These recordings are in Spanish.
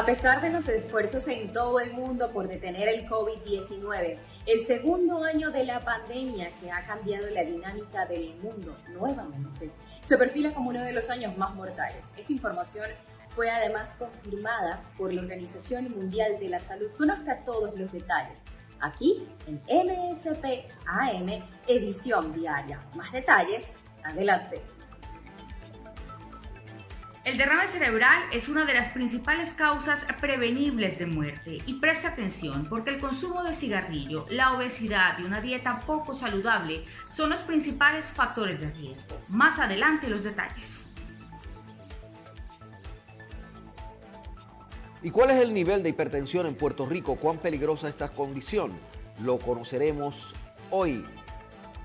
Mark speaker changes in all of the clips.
Speaker 1: A pesar de los esfuerzos en todo el mundo por detener el COVID-19, el segundo año de la pandemia que ha cambiado la dinámica del mundo nuevamente se perfila como uno de los años más mortales. Esta información fue además confirmada por la Organización Mundial de la Salud. Conozca todos los detalles aquí en MSP AM edición diaria. Más detalles, adelante.
Speaker 2: El derrame cerebral es una de las principales causas prevenibles de muerte y presta atención porque el consumo de cigarrillo, la obesidad y una dieta poco saludable son los principales factores de riesgo. Más adelante los detalles.
Speaker 3: ¿Y cuál es el nivel de hipertensión en Puerto Rico? ¿Cuán peligrosa esta condición? Lo conoceremos hoy.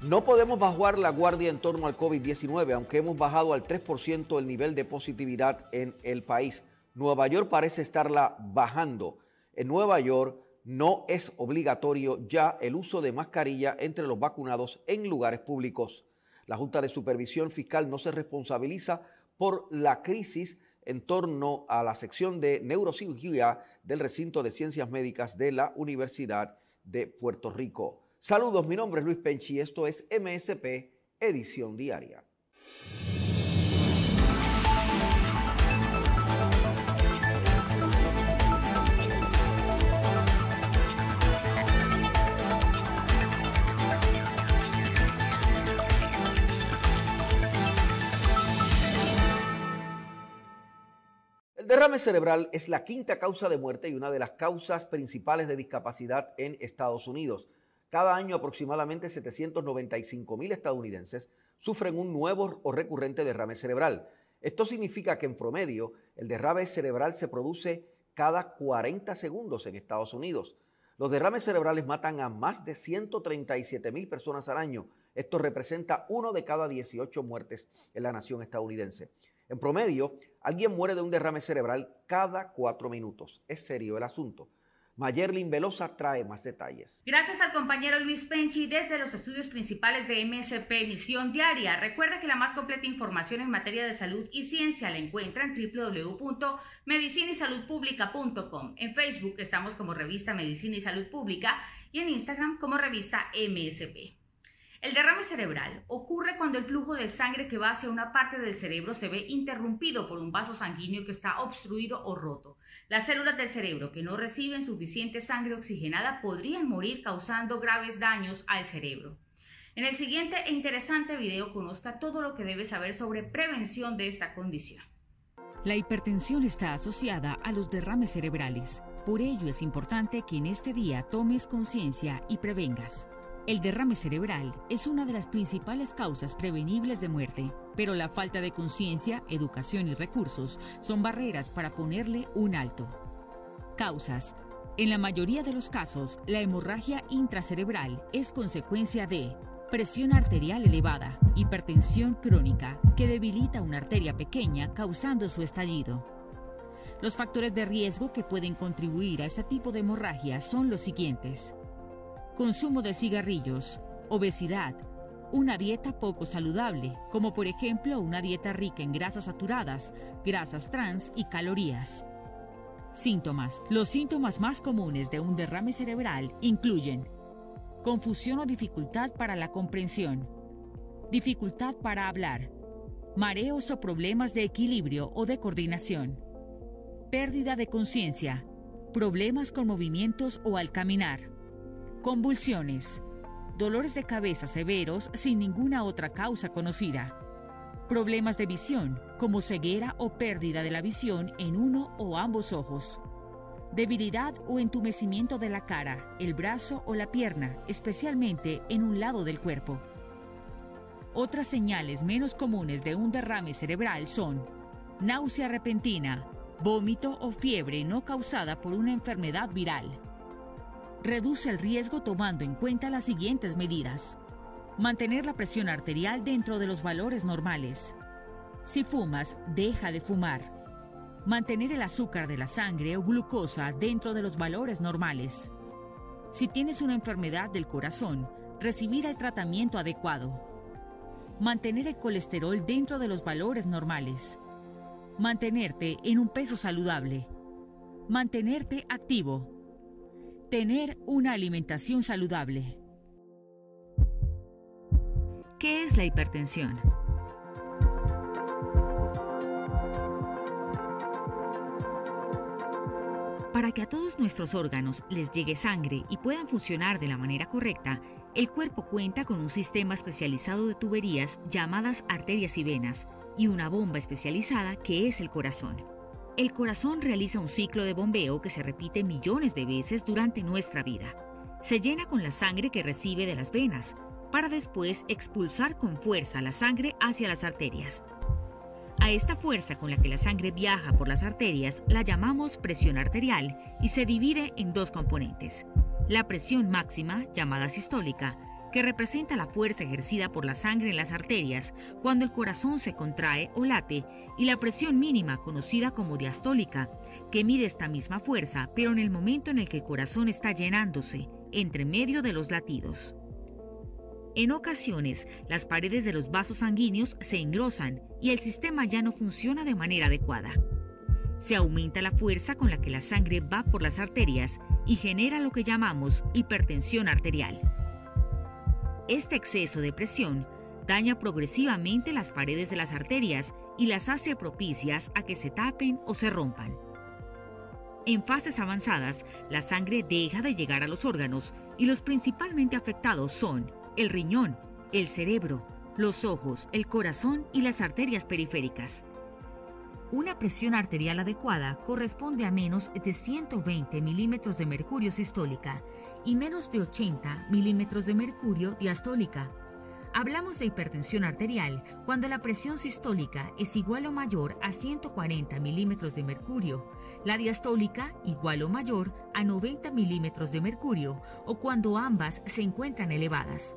Speaker 3: No podemos bajar la guardia en torno al COVID-19, aunque hemos bajado al 3% el nivel de positividad en el país. Nueva York parece estarla bajando. En Nueva York no es obligatorio ya el uso de mascarilla entre los vacunados en lugares públicos. La Junta de Supervisión Fiscal no se responsabiliza por la crisis en torno a la sección de neurocirugía del recinto de ciencias médicas de la Universidad de Puerto Rico. Saludos, mi nombre es Luis Penchi y esto es MSP Edición Diaria. El derrame cerebral es la quinta causa de muerte y una de las causas principales de discapacidad en Estados Unidos. Cada año aproximadamente 795 mil estadounidenses sufren un nuevo o recurrente derrame cerebral. Esto significa que en promedio el derrame cerebral se produce cada 40 segundos en Estados Unidos. Los derrames cerebrales matan a más de 137 mil personas al año. Esto representa uno de cada 18 muertes en la nación estadounidense. En promedio, alguien muere de un derrame cerebral cada cuatro minutos. Es serio el asunto. Mayerlin Velosa trae más detalles.
Speaker 2: Gracias al compañero Luis Penchi desde los estudios principales de MSP Misión Diaria. Recuerda que la más completa información en materia de salud y ciencia la encuentra en www.medicinaysaludpublica.com. En Facebook estamos como revista Medicina y Salud Pública y en Instagram como revista MSP. El derrame cerebral ocurre cuando el flujo de sangre que va hacia una parte del cerebro se ve interrumpido por un vaso sanguíneo que está obstruido o roto. Las células del cerebro que no reciben suficiente sangre oxigenada podrían morir causando graves daños al cerebro. En el siguiente e interesante video conozca todo lo que debe saber sobre prevención de esta condición.
Speaker 4: La hipertensión está asociada a los derrames cerebrales. Por ello es importante que en este día tomes conciencia y prevengas. El derrame cerebral es una de las principales causas prevenibles de muerte, pero la falta de conciencia, educación y recursos son barreras para ponerle un alto. Causas. En la mayoría de los casos, la hemorragia intracerebral es consecuencia de presión arterial elevada, hipertensión crónica, que debilita una arteria pequeña causando su estallido. Los factores de riesgo que pueden contribuir a este tipo de hemorragia son los siguientes consumo de cigarrillos, obesidad, una dieta poco saludable, como por ejemplo una dieta rica en grasas saturadas, grasas trans y calorías. Síntomas. Los síntomas más comunes de un derrame cerebral incluyen confusión o dificultad para la comprensión, dificultad para hablar, mareos o problemas de equilibrio o de coordinación, pérdida de conciencia, problemas con movimientos o al caminar, Convulsiones. Dolores de cabeza severos sin ninguna otra causa conocida. Problemas de visión, como ceguera o pérdida de la visión en uno o ambos ojos. Debilidad o entumecimiento de la cara, el brazo o la pierna, especialmente en un lado del cuerpo. Otras señales menos comunes de un derrame cerebral son náusea repentina, vómito o fiebre no causada por una enfermedad viral. Reduce el riesgo tomando en cuenta las siguientes medidas. Mantener la presión arterial dentro de los valores normales. Si fumas, deja de fumar. Mantener el azúcar de la sangre o glucosa dentro de los valores normales. Si tienes una enfermedad del corazón, recibir el tratamiento adecuado. Mantener el colesterol dentro de los valores normales. Mantenerte en un peso saludable. Mantenerte activo. Tener una alimentación saludable. ¿Qué es la hipertensión? Para que a todos nuestros órganos les llegue sangre y puedan funcionar de la manera correcta, el cuerpo cuenta con un sistema especializado de tuberías llamadas arterias y venas y una bomba especializada que es el corazón. El corazón realiza un ciclo de bombeo que se repite millones de veces durante nuestra vida. Se llena con la sangre que recibe de las venas, para después expulsar con fuerza la sangre hacia las arterias. A esta fuerza con la que la sangre viaja por las arterias la llamamos presión arterial y se divide en dos componentes. La presión máxima, llamada sistólica, que representa la fuerza ejercida por la sangre en las arterias cuando el corazón se contrae o late, y la presión mínima, conocida como diastólica, que mide esta misma fuerza, pero en el momento en el que el corazón está llenándose, entre medio de los latidos. En ocasiones, las paredes de los vasos sanguíneos se engrosan y el sistema ya no funciona de manera adecuada. Se aumenta la fuerza con la que la sangre va por las arterias y genera lo que llamamos hipertensión arterial. Este exceso de presión daña progresivamente las paredes de las arterias y las hace propicias a que se tapen o se rompan. En fases avanzadas, la sangre deja de llegar a los órganos y los principalmente afectados son el riñón, el cerebro, los ojos, el corazón y las arterias periféricas. Una presión arterial adecuada corresponde a menos de 120 milímetros de mercurio sistólica y menos de 80 milímetros de mercurio diastólica. Hablamos de hipertensión arterial cuando la presión sistólica es igual o mayor a 140 milímetros de mercurio, la diastólica igual o mayor a 90 milímetros de mercurio o cuando ambas se encuentran elevadas,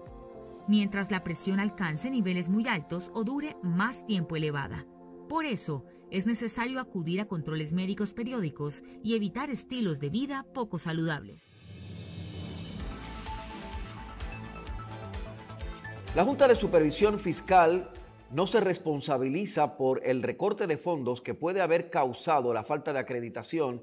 Speaker 4: mientras la presión alcance niveles muy altos o dure más tiempo elevada. Por eso, es necesario acudir a controles médicos periódicos y evitar estilos de vida poco saludables.
Speaker 3: La Junta de Supervisión Fiscal no se responsabiliza por el recorte de fondos que puede haber causado la falta de acreditación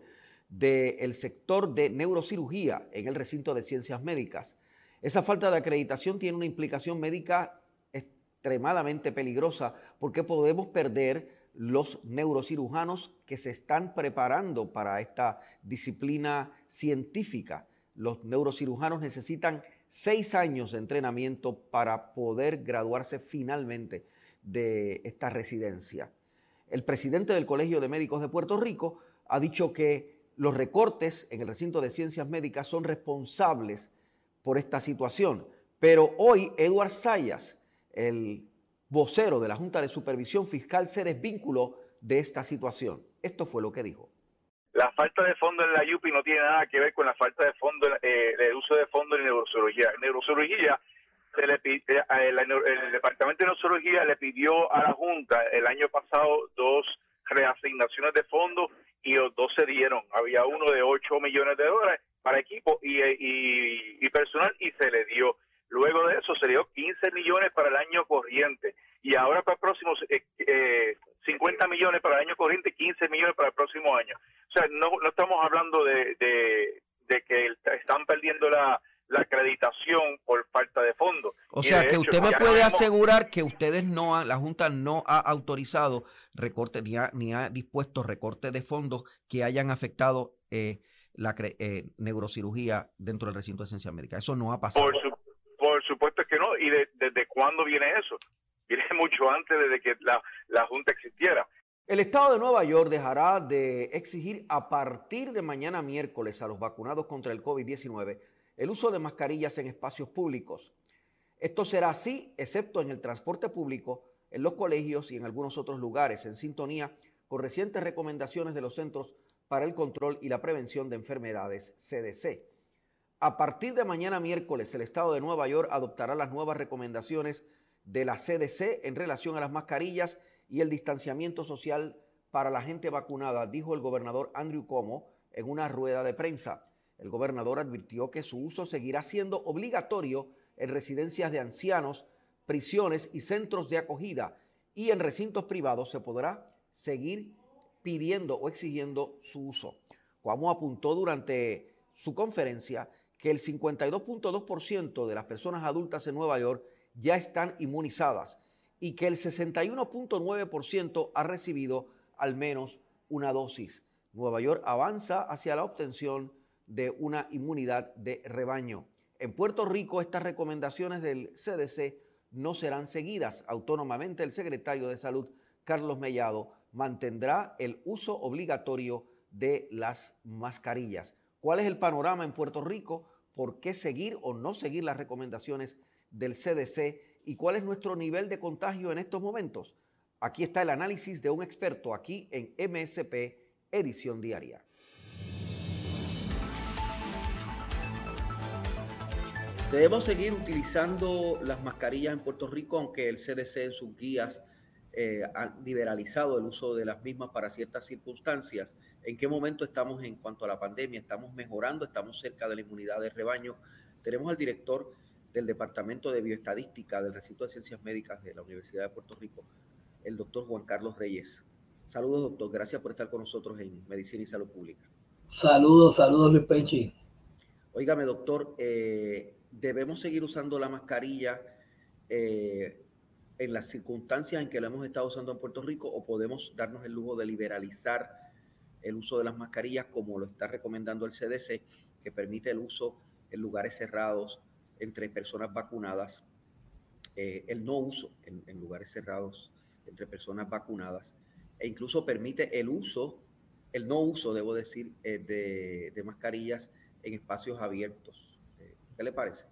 Speaker 3: del sector de neurocirugía en el recinto de ciencias médicas. Esa falta de acreditación tiene una implicación médica extremadamente peligrosa porque podemos perder los neurocirujanos que se están preparando para esta disciplina científica. Los neurocirujanos necesitan seis años de entrenamiento para poder graduarse finalmente de esta residencia. El presidente del Colegio de Médicos de Puerto Rico ha dicho que los recortes en el recinto de ciencias médicas son responsables por esta situación. Pero hoy Eduard Sayas, el vocero de la Junta de Supervisión Fiscal, se desvinculó de esta situación. Esto fue lo que dijo.
Speaker 5: La falta de fondo en la UPI no tiene nada que ver con la falta de fondo, eh, el uso de fondo en neurocirugía. En neurocirugía eh, el, Departamento de Neurología le pidió a la Junta el año pasado dos reasignaciones de fondos y los dos se dieron. Había uno de 8 millones de dólares para equipo y, personal y se le dio. Luego de eso se le dio 15 millones para el año corriente y ahora para el próximo eh, 50 eh, millones para el año corriente, 15 millones para el próximo año. O sea, no, no estamos hablando de, de que están perdiendo la, la acreditación por falta de fondos.
Speaker 3: O sea, que usted me puede asegurar que ustedes no, la Junta no ha autorizado recorte ni ha, ni ha dispuesto recorte de fondos que hayan afectado eh, la eh, neurocirugía dentro del recinto de ciencia médica. Eso no ha pasado.
Speaker 5: Por, que no. ¿Y desde cuándo viene eso? Viene mucho antes desde que la, la Junta existiera.
Speaker 3: El Estado de Nueva York dejará de exigir a partir de mañana miércoles a los vacunados contra el COVID-19 el uso de mascarillas en espacios públicos. Esto será así, excepto en el transporte público, en los colegios y en algunos otros lugares, en sintonía con recientes recomendaciones de los Centros para el Control y la Prevención de Enfermedades, CDC. A partir de mañana miércoles, el Estado de Nueva York adoptará las nuevas recomendaciones de la CDC en relación a las mascarillas y el distanciamiento social para la gente vacunada, dijo el gobernador Andrew Cuomo en una rueda de prensa. El gobernador advirtió que su uso seguirá siendo obligatorio en residencias de ancianos, prisiones y centros de acogida y en recintos privados se podrá seguir pidiendo o exigiendo su uso. Cuomo apuntó durante su conferencia que el 52.2% de las personas adultas en Nueva York ya están inmunizadas y que el 61.9% ha recibido al menos una dosis. Nueva York avanza hacia la obtención de una inmunidad de rebaño. En Puerto Rico estas recomendaciones del CDC no serán seguidas. Autónomamente el secretario de Salud, Carlos Mellado, mantendrá el uso obligatorio de las mascarillas. ¿Cuál es el panorama en Puerto Rico? ¿Por qué seguir o no seguir las recomendaciones del CDC? ¿Y cuál es nuestro nivel de contagio en estos momentos? Aquí está el análisis de un experto aquí en MSP Edición Diaria. Debemos seguir utilizando las mascarillas en Puerto Rico, aunque el CDC en sus guías eh, ha liberalizado el uso de las mismas para ciertas circunstancias. ¿En qué momento estamos en cuanto a la pandemia? ¿Estamos mejorando? ¿Estamos cerca de la inmunidad de rebaño? Tenemos al director del Departamento de Bioestadística del Recinto de Ciencias Médicas de la Universidad de Puerto Rico, el doctor Juan Carlos Reyes. Saludos, doctor. Gracias por estar con nosotros en Medicina y Salud Pública.
Speaker 6: Saludos, saludos, Luis Penchi.
Speaker 3: Óigame, doctor, eh, debemos seguir usando la mascarilla eh, en las circunstancias en que la hemos estado usando en Puerto Rico o podemos darnos el lujo de liberalizar el uso de las mascarillas como lo está recomendando el CDC, que permite el uso en lugares cerrados entre personas vacunadas, eh, el no uso en, lugares cerrados entre personas vacunadas e incluso permite el uso, el no uso, debo decir, eh, de, de mascarillas en espacios abiertos ¿Qué le parece?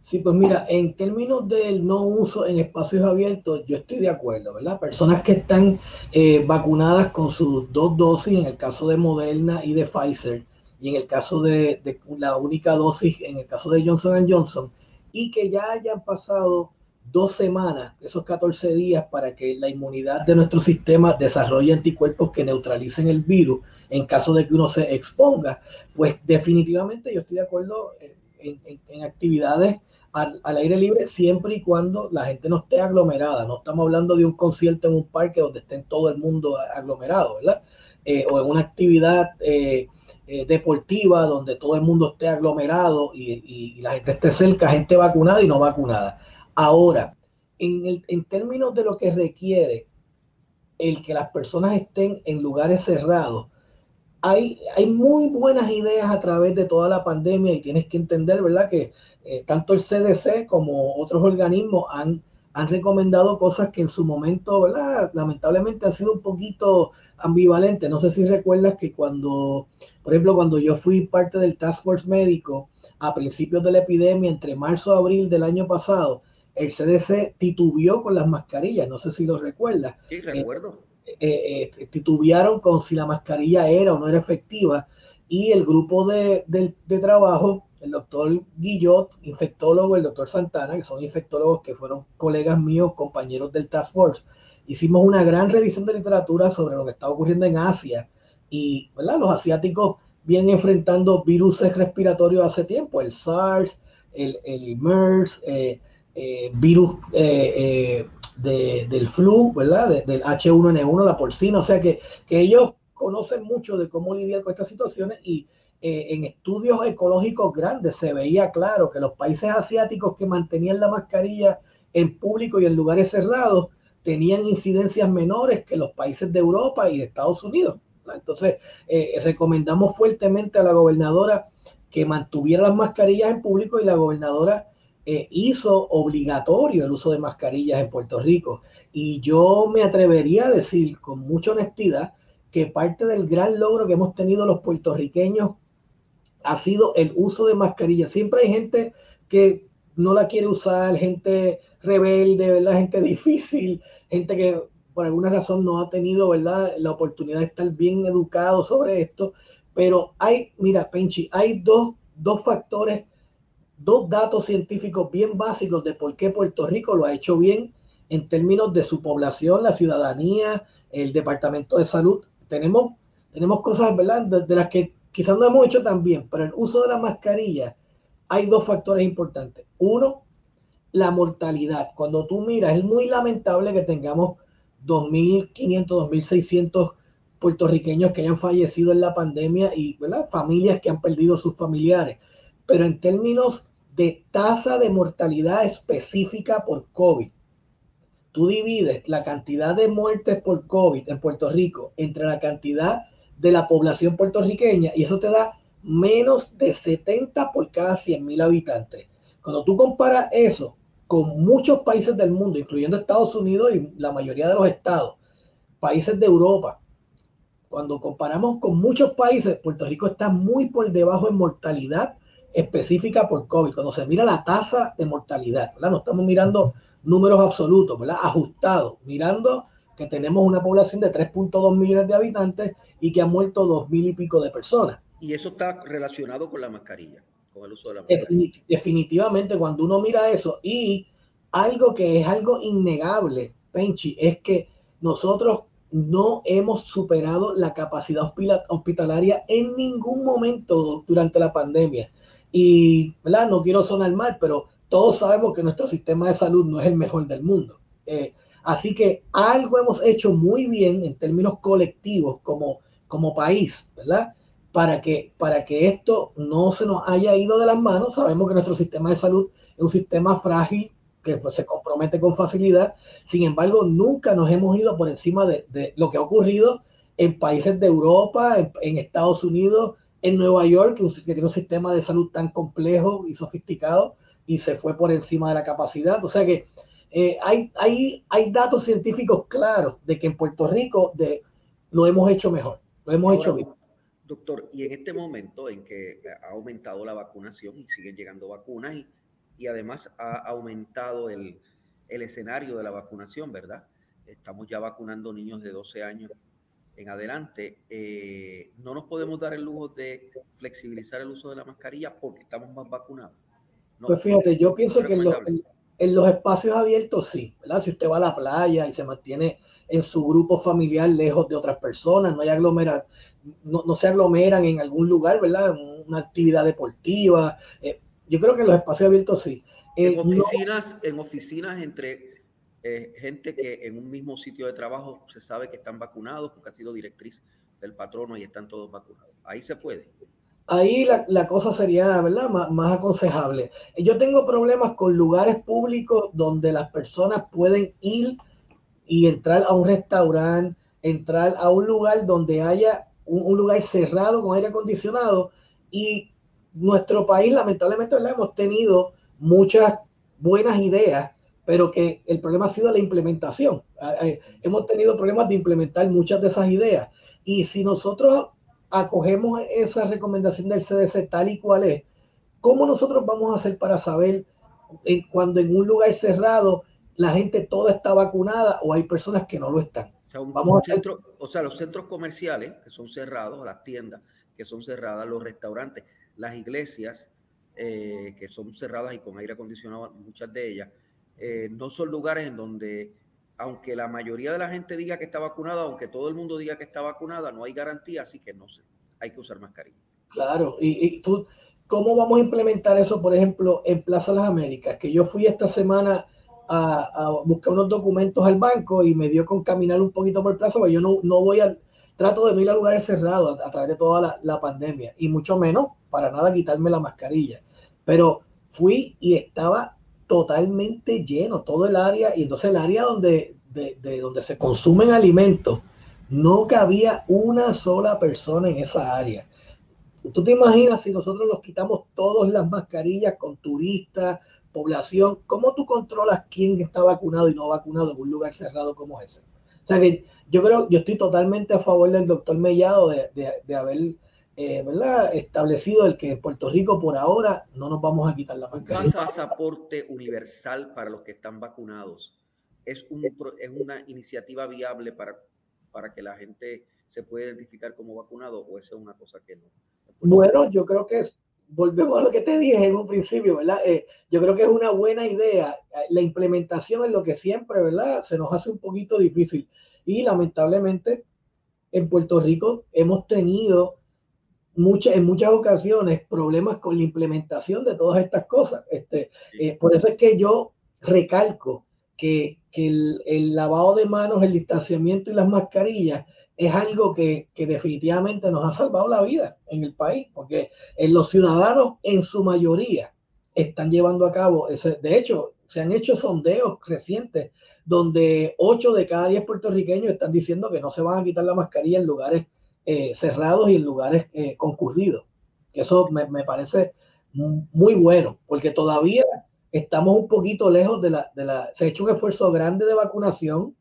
Speaker 6: Sí, pues mira, en términos del no uso en espacios abiertos, yo estoy de acuerdo, ¿verdad? Personas que están eh, vacunadas con sus dos dosis, en el caso de Moderna y de Pfizer, y en el caso de, la única dosis, en el caso de Johnson Johnson, y que ya hayan pasado dos semanas, esos 14 días, para que la inmunidad de nuestro sistema desarrolle anticuerpos que neutralicen el virus en caso de que uno se exponga, pues definitivamente yo estoy de acuerdo. Eh, en, actividades al, aire libre siempre y cuando la gente no esté aglomerada. No estamos hablando de un concierto en un parque donde estén todo el mundo aglomerado, ¿verdad? Eh, o en una actividad eh, eh, deportiva donde todo el mundo esté aglomerado y, la gente esté cerca, gente vacunada y no vacunada. Ahora, en, el, en términos de lo que requiere el que las personas estén en lugares cerrados, hay, hay muy buenas ideas a través de toda la pandemia y tienes que entender, ¿verdad? Que eh, tanto el CDC como otros organismos han, han recomendado cosas que en su momento, ¿verdad? Lamentablemente han sido un poquito ambivalentes. No sé si recuerdas que cuando, por ejemplo, cuando yo fui parte del Task Force médico a principios de la epidemia, entre marzo y abril del año pasado, el CDC titubeó con las mascarillas. No sé si lo recuerdas.
Speaker 3: Sí, recuerdo.
Speaker 6: Eh, eh, titubearon con si la mascarilla era o no era efectiva y el grupo de, trabajo, el doctor Guillot, infectólogo, el doctor Santana, que son infectólogos que fueron colegas míos, compañeros del Task Force, hicimos una gran revisión de literatura sobre lo que está ocurriendo en Asia y ¿verdad? los asiáticos vienen enfrentando virus respiratorios hace tiempo, el SARS, el, el MERS, eh, eh, virus eh, eh, del flu, ¿verdad? del H1N1, la porcina, o sea que, ellos conocen mucho de cómo lidiar con estas situaciones y en estudios ecológicos grandes se veía claro que los países asiáticos que mantenían la mascarilla en público y en lugares cerrados tenían incidencias menores que los países de Europa y de Estados Unidos. Entonces, recomendamos fuertemente a la gobernadora que mantuviera las mascarillas en público y la gobernadora eh, hizo obligatorio el uso de mascarillas en Puerto Rico. Y yo me atrevería a decir con mucha honestidad que parte del gran logro que hemos tenido los puertorriqueños ha sido el uso de mascarillas. Siempre hay gente que no la quiere usar, gente rebelde, ¿verdad? gente difícil, gente que por alguna razón no ha tenido, ¿verdad?, la oportunidad de estar bien educado sobre esto, pero hay, mira, Penchi, hay dos, dos factores, dos datos científicos bien básicos de por qué Puerto Rico lo ha hecho bien en términos de su población, la ciudadanía, el Departamento de Salud. Tenemos, tenemos cosas, ¿verdad?, de, las que quizás no hemos hecho tan bien, pero el uso de la mascarilla, hay dos factores importantes. Uno, la mortalidad. Cuando tú miras, es muy lamentable que tengamos 2.500, 2.600 puertorriqueños que hayan fallecido en la pandemia y familias que han perdido sus familiares. Pero en términos de tasa de mortalidad específica por COVID, tú divides la cantidad de muertes por COVID en Puerto Rico entre la cantidad de la población puertorriqueña y eso te da menos de 70 por cada 100 mil habitantes. Cuando tú comparas eso con muchos países del mundo, incluyendo Estados Unidos y la mayoría de los estados, países de Europa, cuando comparamos con muchos países, Puerto Rico está muy por debajo en mortalidad específica por COVID. Cuando se mira la tasa de mortalidad, ¿verdad? no estamos mirando números absolutos, ¿verdad? ajustados, mirando que tenemos una población de 3.2 millones de habitantes y que han muerto dos mil y pico de personas.
Speaker 3: Y eso está relacionado con la mascarilla, con el uso de la
Speaker 6: mascarilla. definitivamente, cuando uno mira eso, y algo que es algo innegable, Penchi, es que nosotros no hemos superado la capacidad hospitalaria en ningún momento durante la pandemia. Y, ¿verdad? No quiero sonar mal, pero todos sabemos que nuestro sistema de salud no es el mejor del mundo. Eh, así que algo hemos hecho muy bien en términos colectivos como, como país, ¿verdad? Para que, para que esto no se nos haya ido de las manos. Sabemos que nuestro sistema de salud es un sistema frágil, que pues, se compromete con facilidad. Sin embargo, nunca nos hemos ido por encima de, lo que ha ocurrido en países de Europa, en, Estados Unidos, en Nueva York, que, tiene un sistema de salud tan complejo y sofisticado y se fue por encima de la capacidad. O sea que eh, hay, hay, hay datos científicos claros de que en Puerto Rico de, lo hemos hecho mejor, lo hemos hecho bien.
Speaker 3: Doctor, y en este momento en que ha aumentado la vacunación y siguen llegando vacunas y y además ha aumentado el, escenario de la vacunación, ¿verdad? Estamos ya vacunando niños de 12 años en adelante. Eh, no nos podemos dar el lujo de flexibilizar el uso de la mascarilla porque estamos más vacunados.
Speaker 6: pues fíjate, yo pienso que en los, espacios abiertos sí, ¿verdad? Si usted va a la playa y se mantiene en su grupo familiar lejos de otras personas, no hay aglomera, no, se aglomeran en algún lugar, ¿verdad? Una actividad deportiva, eh, yo creo que en los espacios abiertos sí.
Speaker 3: En eh, oficinas, en oficinas entre eh, gente que en un mismo sitio de trabajo se sabe que están vacunados porque ha sido directriz del patrono y están todos vacunados. Ahí se puede.
Speaker 6: Ahí la, cosa sería, ¿verdad? Más, aconsejable. Yo tengo problemas con lugares públicos donde las personas pueden ir y entrar a un restaurante, entrar a un lugar donde haya un, un lugar cerrado con aire acondicionado y nuestro país lamentablemente hemos tenido muchas buenas ideas, pero que el problema ha sido la implementación. Ah, eh, hemos tenido problemas de implementar muchas de esas ideas. Y si nosotros acogemos esa recomendación del CDC tal y cual es, ¿cómo nosotros vamos a hacer para saber cuando en un lugar cerrado la gente toda está vacunada o hay personas que no lo están?
Speaker 3: vamos o sea, los centros comerciales que son cerrados, las tiendas que son cerradas, los restaurantes, las iglesias, eh, que son cerradas y con aire acondicionado, muchas de ellas, eh, no son lugares en donde, aunque la mayoría de la gente diga que está vacunada, aunque todo el mundo diga que está vacunada, no hay garantía, así que no sé, hay que usar mascarilla.
Speaker 6: Claro, y, tú, ¿cómo vamos a implementar eso, por ejemplo, en Plaza Las Américas? Que yo fui esta semana a, buscar unos documentos al banco y me dio con caminar un poquito por Plaza, porque yo no, no voy al, trato de no ir a lugares cerrados a, través de toda la, la pandemia, y mucho menos para nada quitarme la mascarilla. Pero fui y estaba totalmente lleno, todo el área, y entonces el área donde, de, donde se consumen alimentos, no cabía una sola persona en esa área. ¿Tú te imaginas si nosotros nos quitamos todas las mascarillas con turistas, población? ¿Cómo tú controlas quién está vacunado y no vacunado en un lugar cerrado como ese? O sea que yo creo, yo estoy totalmente a favor del doctor Mellado de, de, de haber eh, ¿verdad? establecido el que en Puerto Rico por ahora no nos vamos a quitar la mascarilla.
Speaker 3: Un pasaporte universal para los que están vacunados es, un, es una iniciativa viable para, para que la gente se pueda identificar como vacunado o esa es una cosa que no.
Speaker 6: Bueno, yo creo que es, volvemos a lo que te dije en un principio, ¿verdad? Eh, yo creo que es una buena idea. La implementación es lo que siempre, ¿verdad? Se nos hace un poquito difícil. Y lamentablemente en Puerto Rico hemos tenido muchas, en muchas ocasiones problemas con la implementación de todas estas cosas. Este, eh, por eso es que yo recalco que, que el, el, lavado de manos, el distanciamiento y las mascarillas es algo que, que, definitivamente nos ha salvado la vida en el país, porque en los ciudadanos en su mayoría están llevando a cabo ese, de hecho, se han hecho sondeos recientes donde 8 de cada 10 puertorriqueños están diciendo que no se van a quitar la mascarilla en lugares eh, cerrados y en lugares eh, concurridos. Eso me, me, parece muy bueno, porque todavía estamos un poquito lejos de la, de la... Se ha hecho un esfuerzo grande de vacunación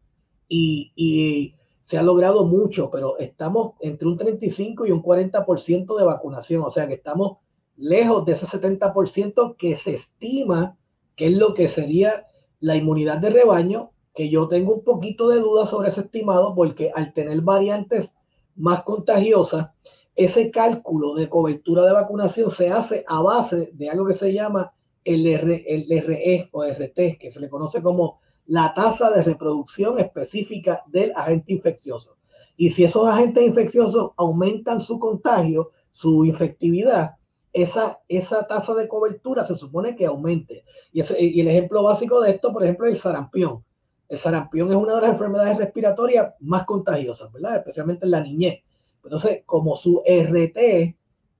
Speaker 6: y, y se ha logrado mucho, pero estamos entre un 35 y un 40% de vacunación, o sea que estamos lejos de ese 70% que se estima que es lo que sería la inmunidad de rebaño que yo tengo un poquito de duda sobre ese estimado porque al tener variantes más contagiosas, ese cálculo de cobertura de vacunación se hace a base de algo que se llama el, el RE o RT, que se le conoce como la tasa de reproducción específica del agente infeccioso. Y si esos agentes infecciosos aumentan su contagio, su infectividad, esa, esa tasa de cobertura se supone que aumente. Y, y el ejemplo básico de esto, por ejemplo, es el sarampión. El sarampión es una de las enfermedades respiratorias más contagiosas, ¿verdad? Especialmente en la niñez. Entonces, como su RT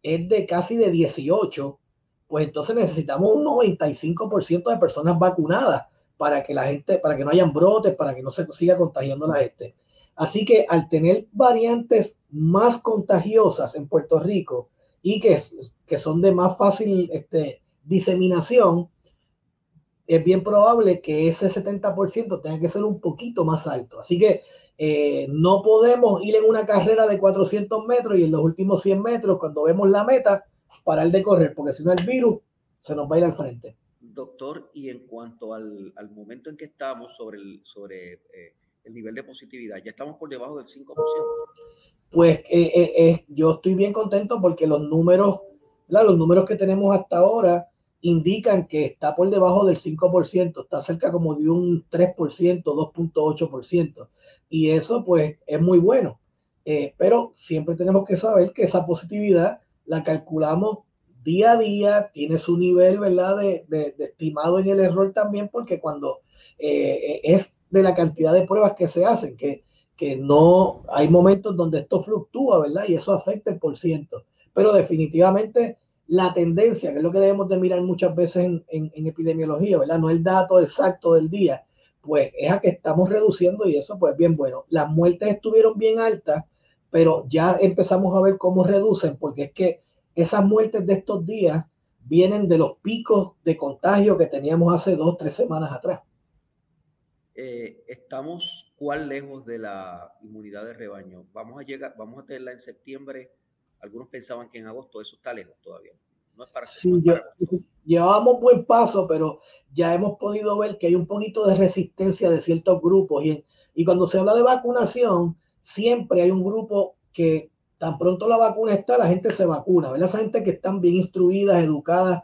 Speaker 6: es de casi de 18, pues entonces necesitamos un 95% de personas vacunadas para que la gente, para que no hayan brotes, para que no se siga contagiando la gente. Así que al tener variantes más contagiosas en Puerto Rico y que, son de más fácil este, diseminación, es bien probable que ese 70% tenga que ser un poquito más alto. Así que eh, no podemos ir en una carrera de 400 metros y en los últimos 100 metros, cuando vemos la meta, parar de correr, porque si no el virus se nos va a ir al frente.
Speaker 3: Doctor, y en cuanto al, al momento en que estamos sobre el, sobre, eh, el nivel de positividad, ya estamos por debajo del 5%.
Speaker 6: Pues eh, yo estoy bien contento porque los números, los números que tenemos hasta ahora indican que está por debajo del 5%, está cerca como de un 3%, 2.8%. Y eso pues es muy bueno. Eh, pero siempre tenemos que saber que esa positividad la calculamos día a día, tiene su nivel, ¿verdad? De, estimado en el error también, porque cuando eh, es de la cantidad de pruebas que se hacen, que, que no hay momentos donde esto fluctúa, ¿verdad? Y eso afecta el por ciento. Pero definitivamente la tendencia, que es lo que debemos de mirar muchas veces en, en, epidemiología, ¿verdad? No el dato exacto del día, pues es a que estamos reduciendo y eso pues bien bueno. Las muertes estuvieron bien altas, pero ya empezamos a ver cómo reducen, porque es que esas muertes de estos días vienen de los picos de contagio que teníamos hace dos, tres semanas atrás.
Speaker 3: Eh, estamos cuál lejos de la inmunidad de rebaño. Vamos a llegar, vamos a tenerla en septiembre algunos pensaban que en agosto eso está lejos todavía. No es para
Speaker 6: sí, yo, llevábamos buen paso, pero ya hemos podido ver que hay un poquito de resistencia de ciertos grupos. Y, y cuando se habla de vacunación, siempre hay un grupo que tan pronto la vacuna está, la gente se vacuna. ¿verdad? Esa gente que están bien instruidas, educadas,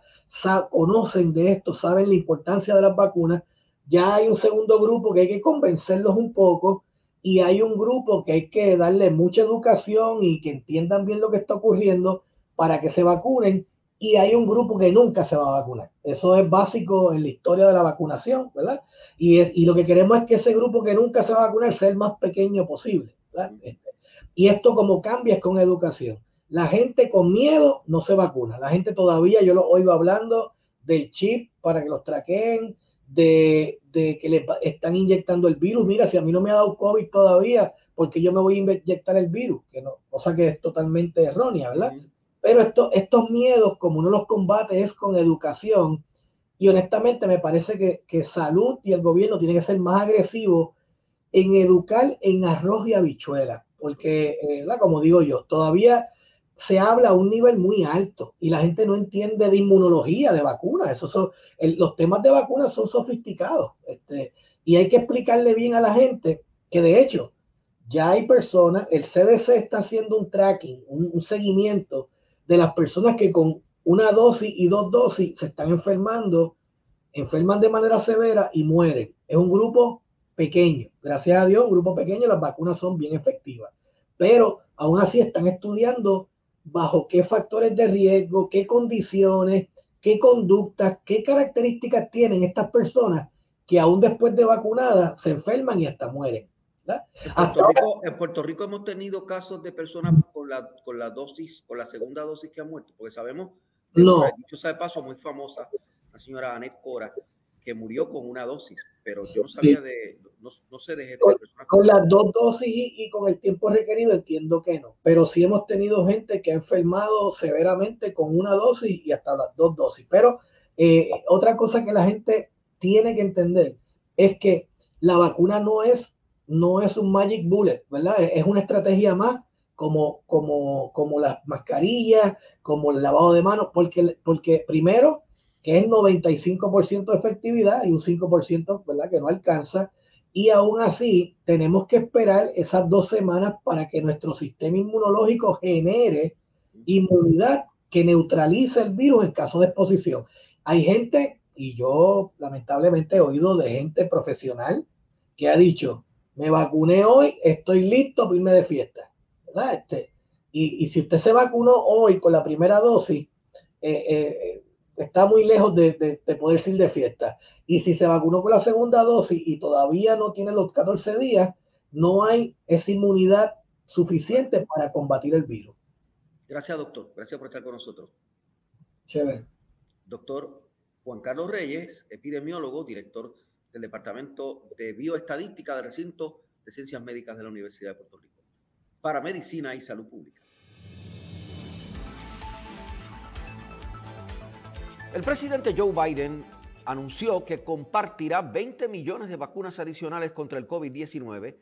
Speaker 6: conocen de esto, saben la importancia de las vacunas. Ya hay un segundo grupo que hay que convencerlos un poco y hay un grupo que hay que darle mucha educación y que entiendan bien lo que está ocurriendo para que se vacunen y hay un grupo que nunca se va a vacunar. Eso es básico en la historia de la vacunación, ¿verdad? Y, es, y lo que queremos es que ese grupo que nunca se va a vacunar sea el más pequeño posible. ¿verdad? Y esto como cambia es con educación. La gente con miedo no se vacuna. La gente todavía, yo lo oigo hablando del chip para que los traqueen, de, de, que le están inyectando el virus. Mira, si a mí no me ha dado COVID todavía, porque yo me voy a inyectar el virus, que no, cosa que es totalmente errónea, ¿verdad? Pero esto, estos miedos, como uno los combate, es con educación. Y honestamente me parece que, que salud y el gobierno tienen que ser más agresivos en educar en arroz y habichuela. Porque, eh, como digo yo, todavía se habla a un nivel muy alto y la gente no entiende de inmunología, de vacunas. Esos son, los temas de vacunas son sofisticados. Este, Y hay que explicarle bien a la gente que de hecho ya hay personas, el CDC está haciendo un tracking, un, seguimiento de las personas que con una dosis y dos dosis se están enfermando, enferman de manera severa y mueren. Es un grupo pequeño. Gracias a Dios, un grupo pequeño, las vacunas son bien efectivas. Pero aún así están estudiando bajo qué factores de riesgo, qué condiciones, qué conductas, qué características tienen estas personas que aún después de vacunadas se enferman y hasta mueren.
Speaker 3: En Puerto, Rico, hemos tenido casos de personas con la, con la dosis, con la segunda dosis que han muerto, porque sabemos,
Speaker 6: no.
Speaker 3: dicho sea de paso, muy famosa, la señora Anet Cora, que murió con una dosis, pero yo no sabía de, no, sé de
Speaker 6: con, con, las dos dosis y, con el tiempo requerido entiendo que no, pero sí hemos tenido gente que ha enfermado severamente con una dosis y hasta las dos dosis. Pero eh, otra cosa que la gente tiene que entender es que la vacuna no es, no es un magic bullet, ¿verdad? Es una estrategia más como, como, como las mascarillas, como el lavado de manos, porque, porque primero que es 95% de efectividad y un 5%, ¿verdad? Que no alcanza. Y aún así, tenemos que esperar esas dos semanas para que nuestro sistema inmunológico genere inmunidad que neutralice el virus en caso de exposición. Hay gente, y yo lamentablemente he oído de gente profesional que ha dicho, me vacuné hoy, estoy listo para irme de fiesta. ¿verdad? Este, y, y, si usted se vacunó hoy con la primera dosis, eh, eh, está muy lejos de, poder ir de fiesta. Y si se vacunó con la segunda dosis y todavía no tiene los 14 días, no hay esa inmunidad suficiente para combatir el virus.
Speaker 3: Gracias, doctor. Gracias por estar con nosotros.
Speaker 6: Chévere.
Speaker 3: Doctor Juan Carlos Reyes, epidemiólogo, director del Departamento de Bioestadística del Recinto de Ciencias Médicas de la Universidad de Puerto Rico, para Medicina y Salud Pública. El presidente Joe Biden anunció que compartirá 20 millones de vacunas adicionales contra el COVID-19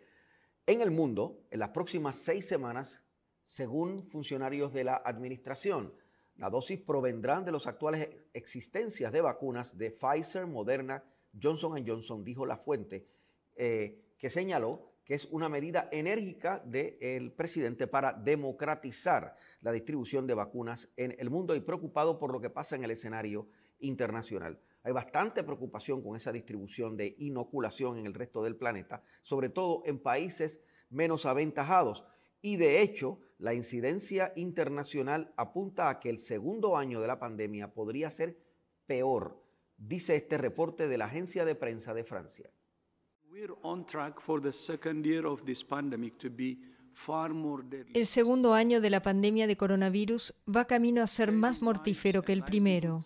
Speaker 3: en el mundo en las próximas seis semanas, según funcionarios de la administración. La dosis provendrán de las actuales existencias de vacunas de Pfizer, Moderna, Johnson Johnson, dijo la fuente, eh, que señaló que es una medida enérgica del presidente para democratizar la distribución de vacunas en el mundo y preocupado por lo que pasa en el escenario internacional. Hay bastante preocupación con esa distribución de inoculación en el resto del planeta, sobre todo en países menos aventajados. Y de hecho, la incidencia internacional apunta a que el segundo año de la pandemia podría ser peor, dice este reporte de la agencia de prensa de Francia.
Speaker 7: El segundo año de la pandemia de coronavirus va camino a ser más mortífero que el primero.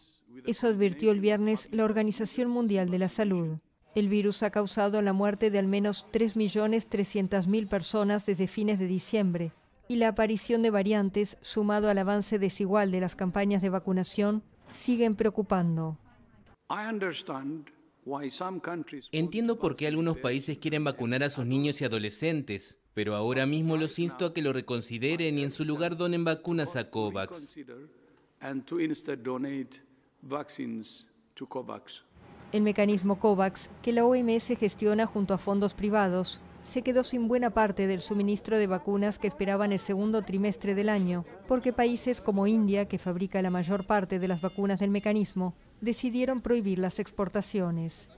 Speaker 7: Eso advirtió el viernes la Organización Mundial de la Salud. El virus ha causado la muerte de al menos 3.300.000 personas desde fines de diciembre y la aparición de variantes, sumado al avance desigual de las campañas de vacunación, siguen preocupando.
Speaker 8: Entiendo por qué algunos países quieren vacunar a sus niños y adolescentes, pero ahora mismo los insto a que lo reconsideren y en su lugar donen vacunas a COVAX.
Speaker 7: El mecanismo COVAX, que la OMS gestiona junto a fondos privados, se quedó sin buena parte del suministro de vacunas que esperaban el segundo trimestre del año, porque países como India, que fabrica la mayor parte de las vacunas del mecanismo, decidieron prohibir las exportaciones.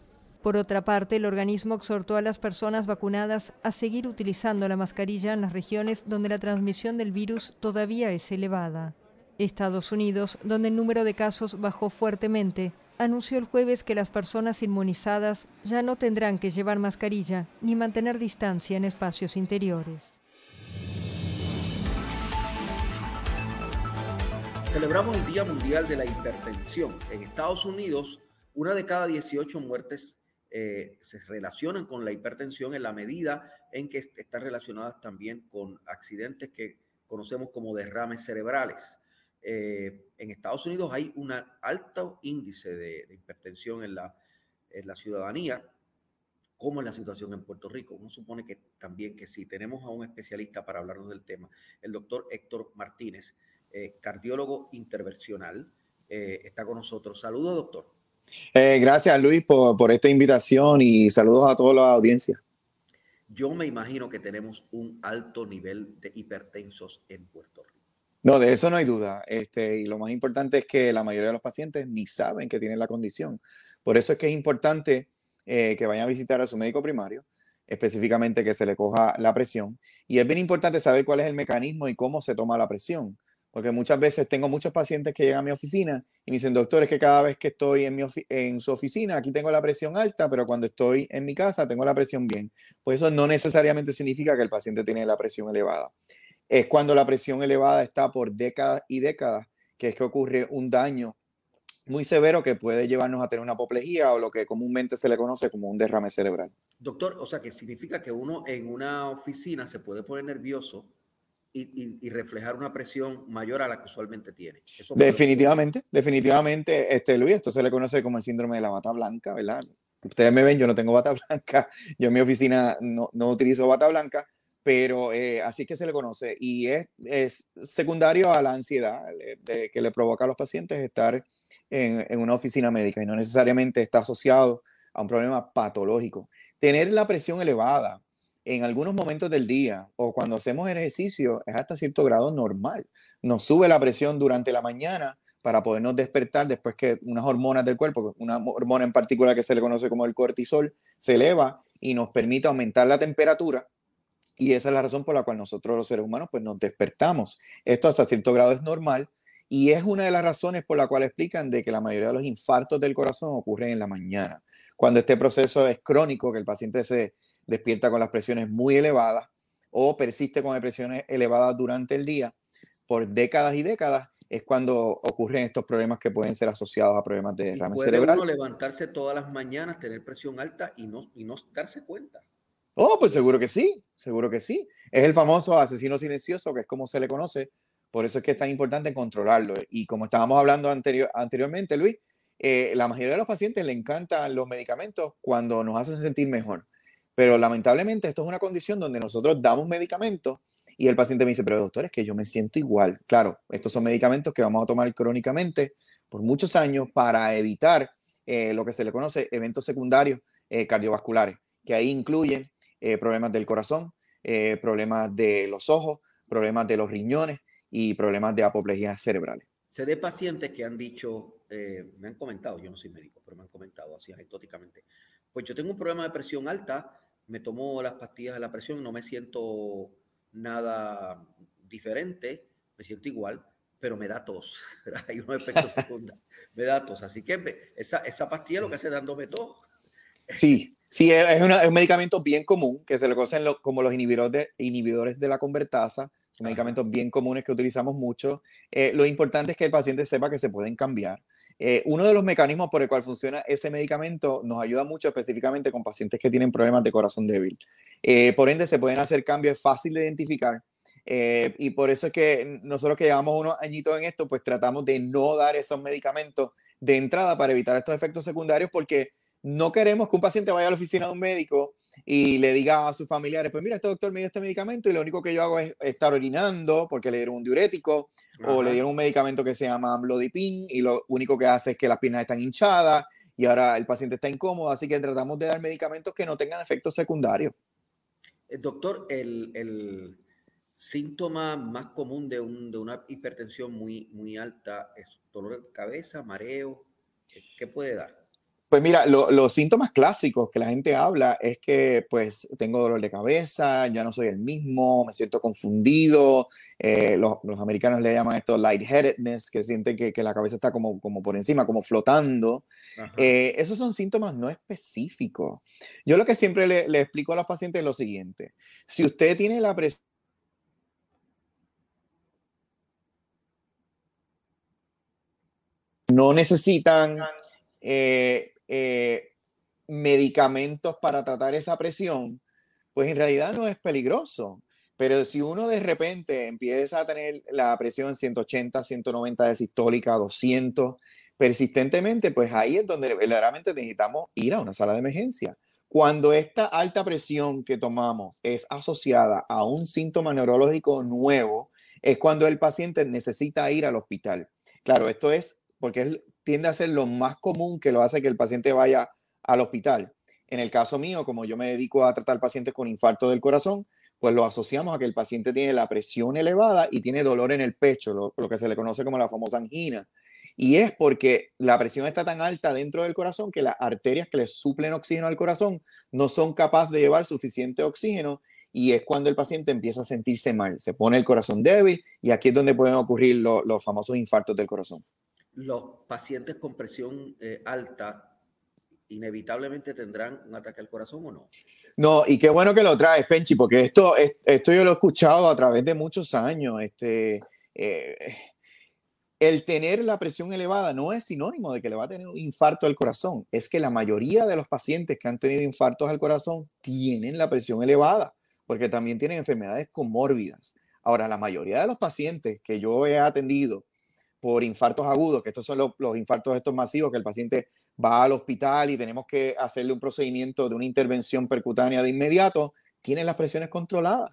Speaker 7: Por otra parte, el organismo exhortó a las personas vacunadas a seguir utilizando la mascarilla en las regiones donde la transmisión del virus todavía es elevada. Estados Unidos, donde el número de casos bajó fuertemente, anunció el jueves que las personas inmunizadas ya no tendrán que llevar mascarilla ni mantener distancia en espacios interiores.
Speaker 3: Celebramos el Día Mundial de la Hipertensión. En Estados Unidos, una de cada 18 muertes eh, se relacionan con la hipertensión en la medida en que están relacionadas también con accidentes que conocemos como derrames cerebrales. Eh, en Estados Unidos hay un alto índice de, hipertensión en la, en la ciudadanía, como en la situación en Puerto Rico. Uno supone que también que sí. Tenemos a un especialista para hablarnos del tema, el doctor Héctor Martínez, eh, cardiólogo intervencional, eh, está con nosotros. Saludos, doctor.
Speaker 9: Eh, gracias Luis por, por esta invitación y saludos a toda la audiencia.
Speaker 3: Yo me imagino que tenemos un alto nivel de hipertensos en Puerto Rico.
Speaker 9: No, de eso no hay duda. Este, y lo más importante es que la mayoría de los pacientes ni saben que tienen la condición. Por eso es que es importante eh, que vayan a visitar a su médico primario, específicamente que se le coja la presión. Y es bien importante saber cuál es el mecanismo y cómo se toma la presión. Porque muchas veces tengo muchos pacientes que llegan a mi oficina y me dicen, doctor, es que cada vez que estoy en, mi su oficina, aquí tengo la presión alta, pero cuando estoy en mi casa tengo la presión bien. Pues eso no necesariamente significa que el paciente tiene la presión elevada. Es cuando la presión elevada está por décadas y décadas, que es que ocurre un daño muy severo que puede llevarnos a tener una apoplejía o lo que comúnmente se le conoce como un derrame cerebral.
Speaker 3: Doctor, o sea, que significa que uno en una oficina se puede poner nervioso y, reflejar una presión mayor a la que usualmente tiene.
Speaker 9: definitivamente, definitivamente, este, Luis, esto se le conoce como el síndrome de la bata blanca, ¿verdad? Ustedes me ven, yo no tengo bata blanca, yo en mi oficina no, no utilizo bata blanca, pero eh, así que se le conoce y es, es secundario a la ansiedad de, que le provoca a los pacientes estar en, en una oficina médica y no necesariamente está asociado a un problema patológico. Tener la presión elevada, en algunos momentos del día o cuando hacemos ejercicio es hasta cierto grado normal. Nos sube la presión durante la mañana para podernos despertar después que unas hormonas del cuerpo, una hormona en particular que se le conoce como el cortisol, se eleva y nos permite aumentar la temperatura. Y esa es la razón por la cual nosotros los seres humanos pues nos despertamos. Esto hasta cierto grado es normal y es una de las razones por la cual explican de que la mayoría de los infartos del corazón ocurren en la mañana. Cuando este proceso es crónico, que el paciente se despierta con las presiones muy elevadas o persiste con presiones elevadas durante el día por décadas y décadas, es cuando ocurren estos problemas que pueden ser asociados a problemas de derrame
Speaker 3: puede
Speaker 9: cerebral.
Speaker 3: Uno levantarse todas las mañanas, tener presión alta y no, y no darse cuenta.
Speaker 9: Oh, pues seguro que sí, seguro que sí. Es el famoso asesino silencioso, que es como se le conoce. Por eso es que es tan importante controlarlo. Y como estábamos hablando anterior, anteriormente, Luis, eh, la mayoría de los pacientes le encantan los medicamentos cuando nos hacen sentir mejor. Pero lamentablemente esto es una condición donde nosotros damos medicamentos y el paciente me dice, pero doctor, es que yo me siento igual. Claro, estos son medicamentos que vamos a tomar crónicamente por muchos años para evitar eh, lo que se le conoce eventos secundarios eh, cardiovasculares, que ahí incluyen eh, problemas del corazón, problemas de los ojos, problemas de los riñones y problemas de apoplejía cerebrales.
Speaker 3: Se de pacientes que han dicho, me han comentado, yo no soy médico, pero me han comentado así anecdóticamente, pues yo tengo un problema de presión alta, me tomo las pastillas de la presión, no me siento nada diferente, me siento igual, pero me da tos. Hay unos efectos secundarios. me da tos. Así que esa, esa pastilla lo que hace es dándome tos.
Speaker 9: Sí, sí, es, un medicamento bien común que se le conocen como los inhibidores de, inhibidores de la convertasa. Son medicamentos bien comunes que utilizamos mucho. Eh, lo importante es que el paciente sepa que se pueden cambiar. Eh, uno de los mecanismos por el cual funciona ese medicamento nos ayuda mucho específicamente con pacientes que tienen problemas de corazón débil. Eh, por ende, se pueden hacer cambios, fácil de identificar. Eh, y por eso es que nosotros que llevamos unos añitos en esto, pues tratamos de no dar esos medicamentos de entrada para evitar estos efectos secundarios porque no queremos que un paciente vaya a la oficina de un médico y le diga a sus familiares, pues mira, este doctor me dio este medicamento y lo único que yo hago es estar orinando porque le dieron un diurético o le dieron un medicamento que se llama amlodipine y lo único que hace es que las piernas están hinchadas y ahora el paciente está incómodo, así que tratamos de dar medicamentos que no tengan efectos secundarios.
Speaker 3: El eh, doctor, el, síntoma más común de, un, de, una hipertensión muy, muy alta es dolor de cabeza, mareo, ¿qué puede dar?
Speaker 9: Pues mira, los síntomas clásicos que la gente habla es que pues tengo dolor de cabeza, ya no soy el mismo, me siento confundido, eh, los, americanos le llaman esto lightheadedness, que sienten que, la cabeza está como, como por encima, como flotando. Eh, esos son síntomas no específicos. Yo lo que siempre le, le explico a los pacientes es lo siguiente, si usted tiene la presión no necesitan eh, eh, medicamentos para tratar esa presión, pues en realidad no es peligroso. Pero si uno de repente empieza a tener la presión 180, 190 de sistólica, 200 persistentemente, pues ahí es donde verdaderamente necesitamos ir a una sala de emergencia. Cuando esta alta presión que tomamos es asociada a un síntoma neurológico nuevo, es cuando el paciente necesita ir al hospital. Claro, esto es porque es tiende a ser lo más común que lo hace que el paciente vaya al hospital. En el caso mío, como yo me dedico a tratar pacientes con infarto del corazón, pues lo asociamos a que el paciente tiene la presión elevada y tiene dolor en el pecho, lo, que se le conoce como la famosa angina. Y es porque la presión está tan alta dentro del corazón que las arterias que le suplen oxígeno al corazón no son capaces de llevar suficiente oxígeno y es cuando el paciente empieza a sentirse mal, se pone el corazón débil y aquí es donde pueden ocurrir lo, los famosos infartos del corazón.
Speaker 10: Los pacientes con presión eh, alta inevitablemente tendrán un ataque al corazón o no.
Speaker 9: No, y qué bueno que lo traes, Penchi, porque esto, esto yo lo he escuchado a través de muchos años. Este, eh, el tener la presión elevada no es sinónimo de que le va a tener un infarto al corazón, es que la mayoría de los pacientes que han tenido infartos al corazón tienen la presión elevada porque también tienen enfermedades comórbidas. Ahora, la mayoría de los pacientes que yo he atendido por infartos agudos, que estos son los, los, infartos estos masivos, que el paciente va al hospital y tenemos que hacerle un procedimiento de una intervención percutánea de inmediato, tienen las presiones controladas.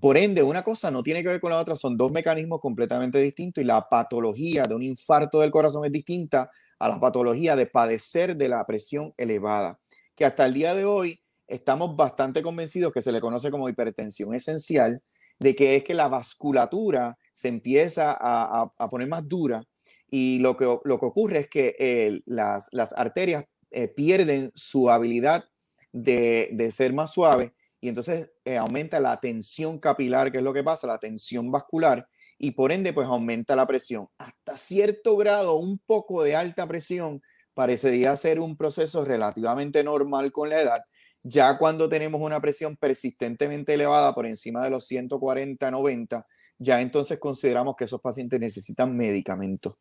Speaker 9: Por ende, una cosa no tiene que ver con la otra, son dos mecanismos completamente distintos y la patología de un infarto del corazón es distinta a la patología de padecer de la presión elevada, que hasta el día de hoy estamos bastante convencidos que se le conoce como hipertensión esencial, de que es que la vasculatura se empieza a, a, poner más dura y lo que, lo que ocurre es que eh, las, las, arterias eh, pierden su habilidad de, de, ser más suave y entonces eh, aumenta la tensión capilar, que es lo que pasa, la tensión vascular, y por ende pues aumenta la presión. Hasta cierto grado, un poco de alta presión parecería ser un proceso relativamente normal con la edad, ya cuando tenemos una presión persistentemente elevada por encima de los 140, 90, ya entonces consideramos que esos pacientes necesitan medicamentos.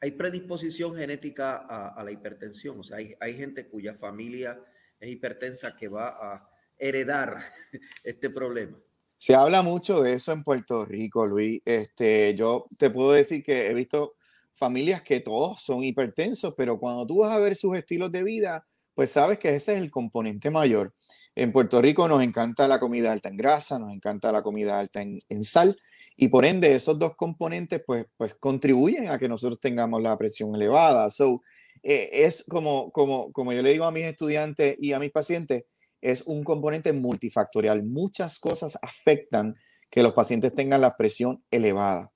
Speaker 10: Hay predisposición genética a, a la hipertensión, o sea, hay, hay, gente cuya familia es hipertensa que va a heredar este problema.
Speaker 9: Se habla mucho de eso en Puerto Rico, Luis. Este, yo te puedo decir que he visto familias que todos son hipertensos, pero cuando tú vas a ver sus estilos de vida, pues sabes que ese es el componente mayor. En Puerto Rico nos encanta la comida alta en grasa, nos encanta la comida alta en, sal, y por ende esos dos componentes pues, pues contribuyen a que nosotros tengamos la presión elevada. So, eh, es como, como, como yo le digo a mis estudiantes y a mis pacientes, es un componente multifactorial. Muchas cosas afectan que los pacientes tengan la presión elevada.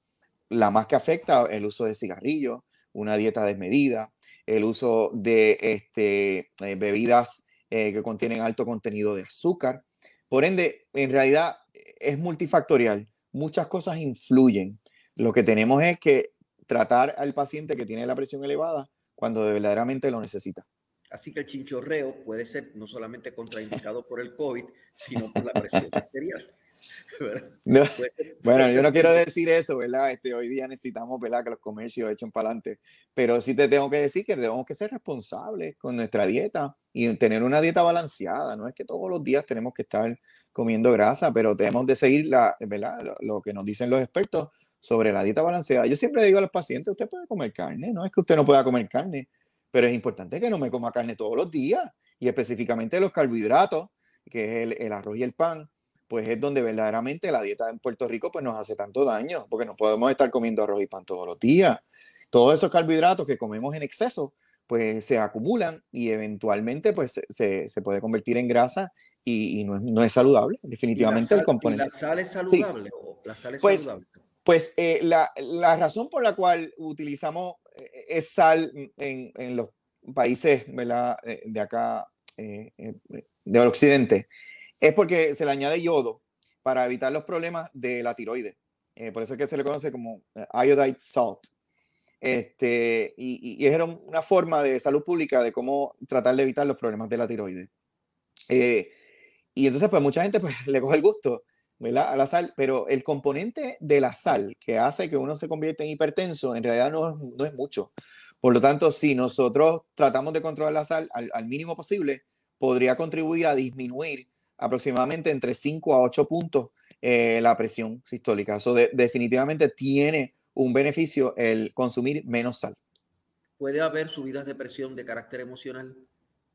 Speaker 9: La más que afecta el uso de cigarrillos, una dieta desmedida, el uso de este, eh, bebidas eh, que contienen alto contenido de azúcar. Por ende, en realidad es multifactorial. Muchas cosas influyen. Lo que tenemos es que tratar al paciente que tiene la presión elevada cuando verdaderamente lo necesita.
Speaker 10: Así que el chinchorreo puede ser no solamente contraindicado por el COVID, sino por la presión arterial.
Speaker 9: bueno, yo no quiero decir eso, ¿verdad? Este, hoy día necesitamos, ¿verdad? Que los comercios echen para adelante. Pero sí te tengo que decir que tenemos que ser responsables con nuestra dieta y tener una dieta balanceada. No es que todos los días tenemos que estar comiendo grasa, pero tenemos de seguir la, ¿verdad? Lo, lo que nos dicen los expertos sobre la dieta balanceada. Yo siempre digo a los pacientes, usted puede comer carne, no es que usted no pueda comer carne, pero es importante que no me coma carne todos los días y específicamente los carbohidratos, que es el, el arroz y el pan pues es donde verdaderamente la dieta en Puerto Rico pues nos hace tanto daño, porque no podemos estar comiendo arroz y pan todos los días. Todos esos carbohidratos que comemos en exceso, pues se acumulan y eventualmente pues se, se puede convertir en grasa y, y no, es, no, es, saludable, definitivamente
Speaker 10: sal,
Speaker 9: el componente.
Speaker 10: ¿La sal es saludable? Sí. O la sal es
Speaker 9: pues,
Speaker 10: saludable?
Speaker 9: Pues eh, la, la, razón por la cual utilizamos eh, es sal en, en los países ¿verdad? Eh, de acá, eh, del occidente, es porque se le añade yodo para evitar los problemas de la tiroides. Eh, por eso es que se le conoce como eh, iodide salt. Este, y, y, era una forma de salud pública de cómo tratar de evitar los problemas de la tiroides. Eh, y entonces, pues mucha gente pues, le coge el gusto ¿verdad? a la sal, pero el componente de la sal que hace que uno se convierta en hipertenso, en realidad no, es mucho. Por lo tanto, si nosotros tratamos de controlar la sal al, al mínimo posible, podría contribuir a disminuir aproximadamente entre 5 a 8 puntos eh, la presión sistólica. Eso de, definitivamente tiene un beneficio el consumir menos sal.
Speaker 10: ¿Puede haber subidas de presión de carácter emocional?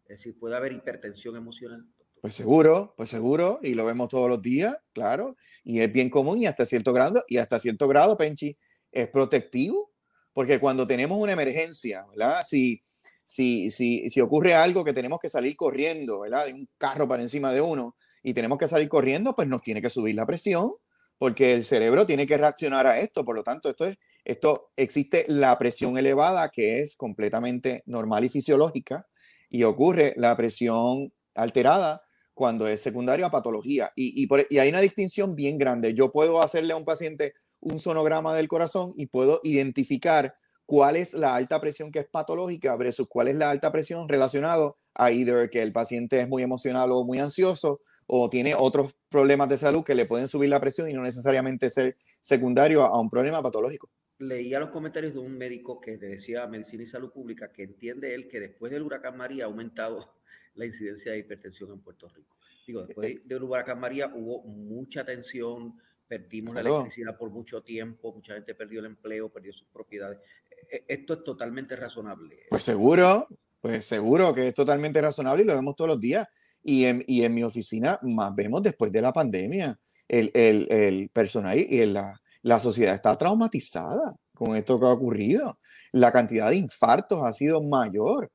Speaker 10: Es decir, ¿puede haber hipertensión emocional?
Speaker 9: Pues seguro, pues seguro, y lo vemos todos los días, claro, y es bien común y hasta cierto grado, y hasta cierto grado, Penchi, es protectivo, porque cuando tenemos una emergencia, ¿verdad? Si, si, si, si ocurre algo que tenemos que salir corriendo, ¿verdad? Un carro para encima de uno y tenemos que salir corriendo, pues nos tiene que subir la presión, porque el cerebro tiene que reaccionar a esto. Por lo tanto, esto es, esto existe la presión elevada que es completamente normal y fisiológica y ocurre la presión alterada cuando es secundario a patología. Y, y, hay una distinción bien grande. Yo puedo hacerle a un paciente un sonograma del corazón y puedo identificar cuál es la alta presión que es patológica versus cuál es la alta presión relacionado a either que el paciente es muy emocional o muy ansioso o tiene otros problemas de salud que le pueden subir la presión y no necesariamente ser secundario a un problema patológico
Speaker 10: leía los comentarios de un médico que decía Medicina y Salud Pública que entiende él que después del huracán María ha aumentado la incidencia de hipertensión en Puerto Rico. Digo, después eh, del huracán María hubo mucha tensión, perdimos la electricidad por mucho tiempo, mucha gente perdió el empleo, perdió sus propiedades. E, esto es totalmente razonable.
Speaker 9: Pues seguro, pues seguro que es totalmente razonable y lo vemos todos los días. Y en, y en mi oficina más vemos después de la pandemia el, el, el personal y la, la sociedad está traumatizada con esto que ha ocurrido. La cantidad de infartos ha sido mayor.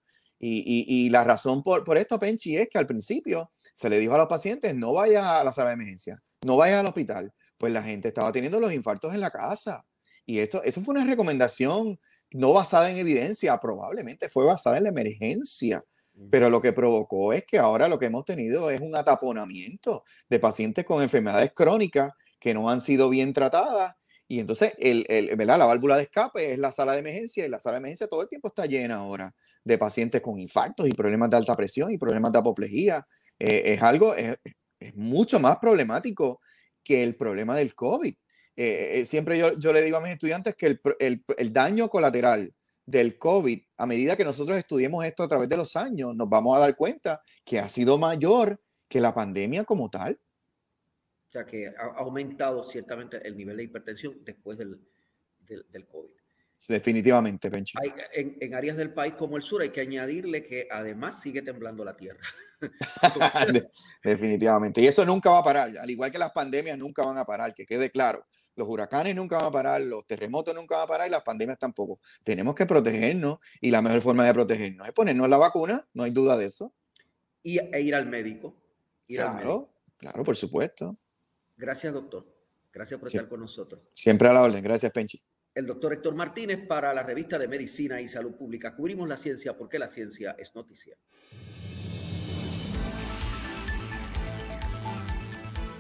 Speaker 9: Y, la razón por, por, esto, Penchi, es que al principio se le dijo a los pacientes, no vaya a la sala de emergencia, no vaya al hospital. Pues la gente estaba teniendo los infartos en la casa. Y esto, eso fue una recomendación no basada en evidencia, probablemente fue basada en la emergencia. Pero lo que provocó es que ahora lo que hemos tenido es un ataponamiento de pacientes con enfermedades crónicas que no han sido bien tratadas. Y entonces, el, el, ¿verdad? la válvula de escape es la sala de emergencia y la sala de emergencia todo el tiempo está llena ahora de pacientes con infartos y problemas de alta presión y problemas de apoplejía. Eh, es algo, es, mucho más problemático que el problema del COVID. Eh, eh, siempre yo, yo, le digo a mis estudiantes que el, el, el, daño colateral del COVID, a medida que nosotros estudiemos esto a través de los años, nos vamos a dar cuenta que ha sido mayor que la pandemia como tal
Speaker 10: sea que ha aumentado ciertamente el nivel de hipertensión después del, del, COVID.
Speaker 9: Definitivamente, Pencho.
Speaker 10: en, en, áreas del país como el sur hay que añadirle que además sigue temblando la tierra.
Speaker 9: Definitivamente. Y eso nunca va a parar. Al igual que las pandemias nunca van a parar, que quede claro. Los huracanes nunca van a parar, los terremotos nunca van a parar y las pandemias tampoco. Tenemos que protegernos y la mejor forma de protegernos es ponernos la vacuna, no hay duda de eso.
Speaker 10: Y, e ir al médico.
Speaker 9: claro, claro, por supuesto.
Speaker 10: Gracias, doctor. Gracias por estar con nosotros.
Speaker 9: Siempre a la orden. Gracias, Penchi.
Speaker 10: El doctor Héctor Martínez para la revista de Medicina y Salud Pública. Cubrimos la ciencia porque la ciencia es noticia.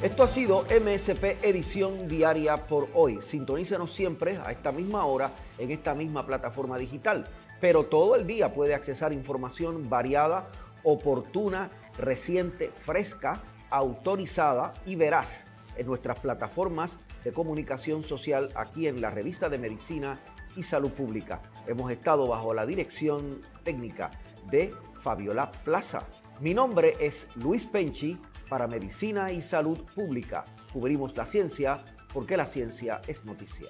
Speaker 3: Esto ha sido MSP Edición Diaria por hoy. Sintonícenos siempre a esta misma hora en esta misma plataforma digital. Pero todo el día puede accesar información variada, oportuna, reciente, fresca, autorizada y veraz en nuestras plataformas de comunicación social aquí en la revista de Medicina y Salud Pública. Hemos estado bajo la dirección técnica de Fabiola Plaza. Mi nombre es Luis Penchi para Medicina y Salud Pública. Cubrimos la ciencia porque la ciencia es noticia.